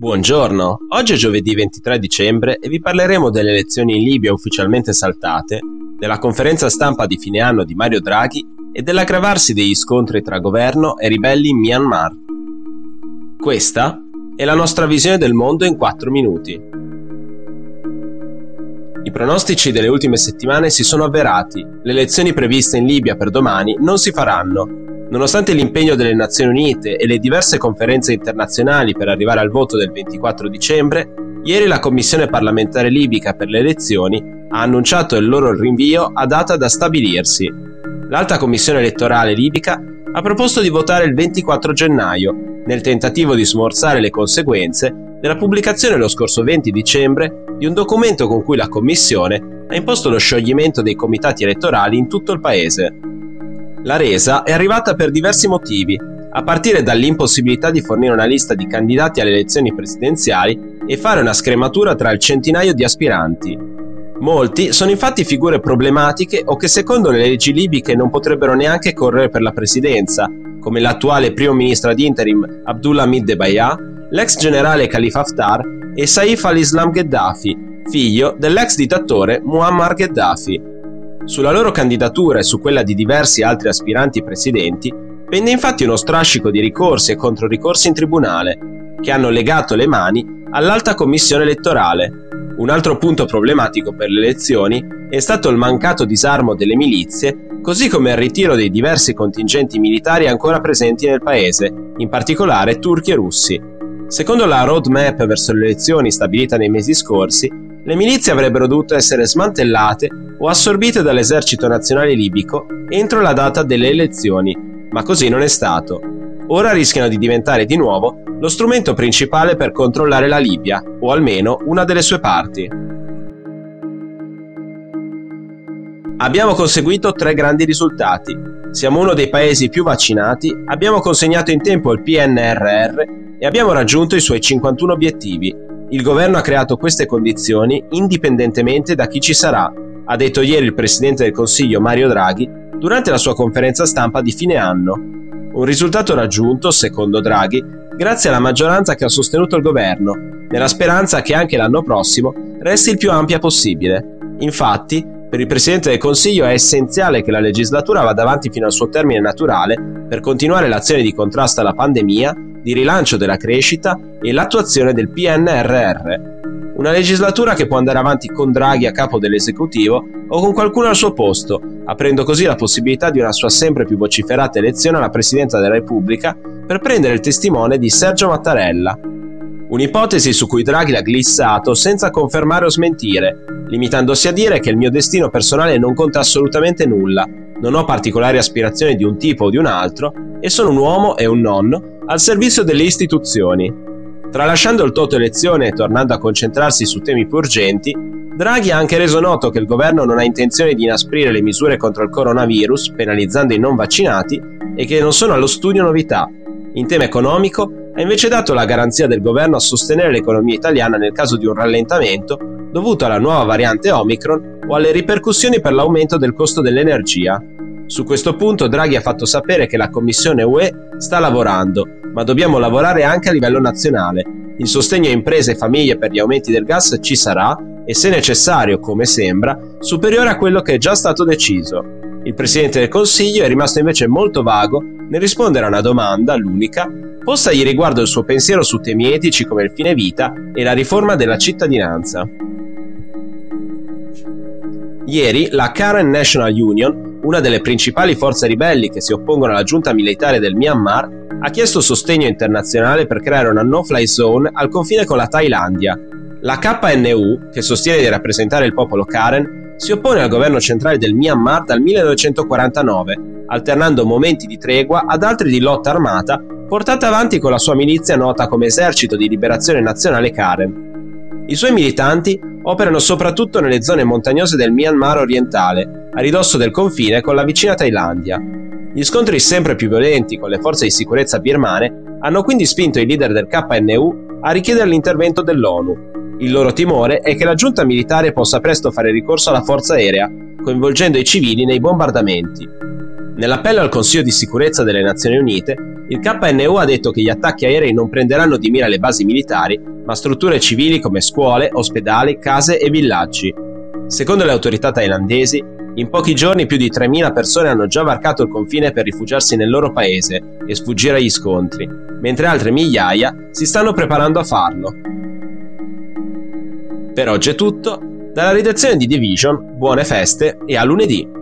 Buongiorno, oggi è giovedì 23 dicembre e vi parleremo delle elezioni in Libia ufficialmente saltate, della conferenza stampa di fine anno di Mario Draghi e dell'aggravarsi degli scontri tra governo e ribelli in Myanmar. Questa è la nostra visione del mondo in 4 minuti. I pronostici delle ultime settimane si sono avverati, le elezioni previste in Libia per domani non si faranno Nonostante l'impegno delle Nazioni Unite e le diverse conferenze internazionali per arrivare al voto del 24 dicembre, ieri la Commissione parlamentare libica per le elezioni ha annunciato il loro rinvio a data da stabilirsi. L'Alta Commissione elettorale libica ha proposto di votare il 24 gennaio, nel tentativo di smorzare le conseguenze della pubblicazione lo scorso 20 dicembre di un documento con cui la Commissione ha imposto lo scioglimento dei comitati elettorali in tutto il paese. La resa è arrivata per diversi motivi, a partire dall'impossibilità di fornire una lista di candidati alle elezioni presidenziali e fare una scrematura tra il centinaio di aspiranti. Molti sono infatti figure problematiche o che secondo le leggi libiche non potrebbero neanche correre per la presidenza, come l'attuale primo ministro ad interim Abdullah Hamid Debaya, l'ex generale Khalifa Haftar e Saif al-Islam Gheddafi, figlio dell'ex dittatore Muammar Gheddafi. Sulla loro candidatura e su quella di diversi altri aspiranti presidenti pende infatti uno strascico di ricorsi e controricorsi in tribunale, che hanno legato le mani all'alta commissione elettorale. Un altro punto problematico per le elezioni è stato il mancato disarmo delle milizie, così come il ritiro dei diversi contingenti militari ancora presenti nel paese, in particolare turchi e russi. Secondo la roadmap verso le elezioni stabilita nei mesi scorsi, le milizie avrebbero dovuto essere smantellate o assorbite dall'esercito nazionale libico entro la data delle elezioni, ma così non è stato. Ora rischiano di diventare di nuovo lo strumento principale per controllare la Libia, o almeno una delle sue parti. Abbiamo conseguito tre grandi risultati. Siamo uno dei paesi più vaccinati, abbiamo consegnato in tempo il PNRR e abbiamo raggiunto i suoi 51 obiettivi, il governo ha creato queste condizioni indipendentemente da chi ci sarà, ha detto ieri il Presidente del Consiglio Mario Draghi durante la sua conferenza stampa di fine anno. Un risultato raggiunto, secondo Draghi, grazie alla maggioranza che ha sostenuto il governo, nella speranza che anche l'anno prossimo resti il più ampia possibile. Infatti, per il Presidente del Consiglio è essenziale che la legislatura vada avanti fino al suo termine naturale per continuare l'azione di contrasto alla pandemia di rilancio della crescita e l'attuazione del PNRR. Una legislatura che può andare avanti con Draghi a capo dell'esecutivo o con qualcuno al suo posto, aprendo così la possibilità di una sua sempre più vociferata elezione alla Presidenza della Repubblica per prendere il testimone di Sergio Mattarella. Un'ipotesi su cui Draghi l'ha glissato senza confermare o smentire, limitandosi a dire che il mio destino personale non conta assolutamente nulla, non ho particolari aspirazioni di un tipo o di un altro e sono un uomo e un nonno al servizio delle istituzioni. Tralasciando il toto elezione e tornando a concentrarsi su temi più urgenti, Draghi ha anche reso noto che il governo non ha intenzione di inasprire le misure contro il coronavirus, penalizzando i non vaccinati, e che non sono allo studio novità. In tema economico, ha invece dato la garanzia del governo a sostenere l'economia italiana nel caso di un rallentamento dovuto alla nuova variante Omicron o alle ripercussioni per l'aumento del costo dell'energia. Su questo punto Draghi ha fatto sapere che la Commissione UE sta lavorando, ma dobbiamo lavorare anche a livello nazionale. Il sostegno a imprese e famiglie per gli aumenti del gas ci sarà e se necessario, come sembra, superiore a quello che è già stato deciso. Il Presidente del Consiglio è rimasto invece molto vago nel rispondere a una domanda, l'unica, postagli riguardo il suo pensiero su temi etici come il fine vita e la riforma della cittadinanza. Ieri la Karen National Union una delle principali forze ribelli che si oppongono alla giunta militare del Myanmar, ha chiesto sostegno internazionale per creare una no-fly zone al confine con la Thailandia. La KNU, che sostiene di rappresentare il popolo Karen, si oppone al governo centrale del Myanmar dal 1949, alternando momenti di tregua ad altri di lotta armata portata avanti con la sua milizia nota come Esercito di Liberazione Nazionale Karen. I suoi militanti operano soprattutto nelle zone montagnose del Myanmar orientale, a ridosso del confine con la vicina Thailandia. Gli scontri sempre più violenti con le forze di sicurezza birmane hanno quindi spinto i leader del KNU a richiedere l'intervento dell'ONU. Il loro timore è che la giunta militare possa presto fare ricorso alla forza aerea, coinvolgendo i civili nei bombardamenti. Nell'appello al Consiglio di sicurezza delle Nazioni Unite, il KNU ha detto che gli attacchi aerei non prenderanno di mira le basi militari, ma strutture civili come scuole, ospedali, case e villaggi. Secondo le autorità thailandesi, in pochi giorni più di 3.000 persone hanno già varcato il confine per rifugiarsi nel loro paese e sfuggire agli scontri, mentre altre migliaia si stanno preparando a farlo. Per oggi è tutto, dalla redazione di Division, buone feste e a lunedì!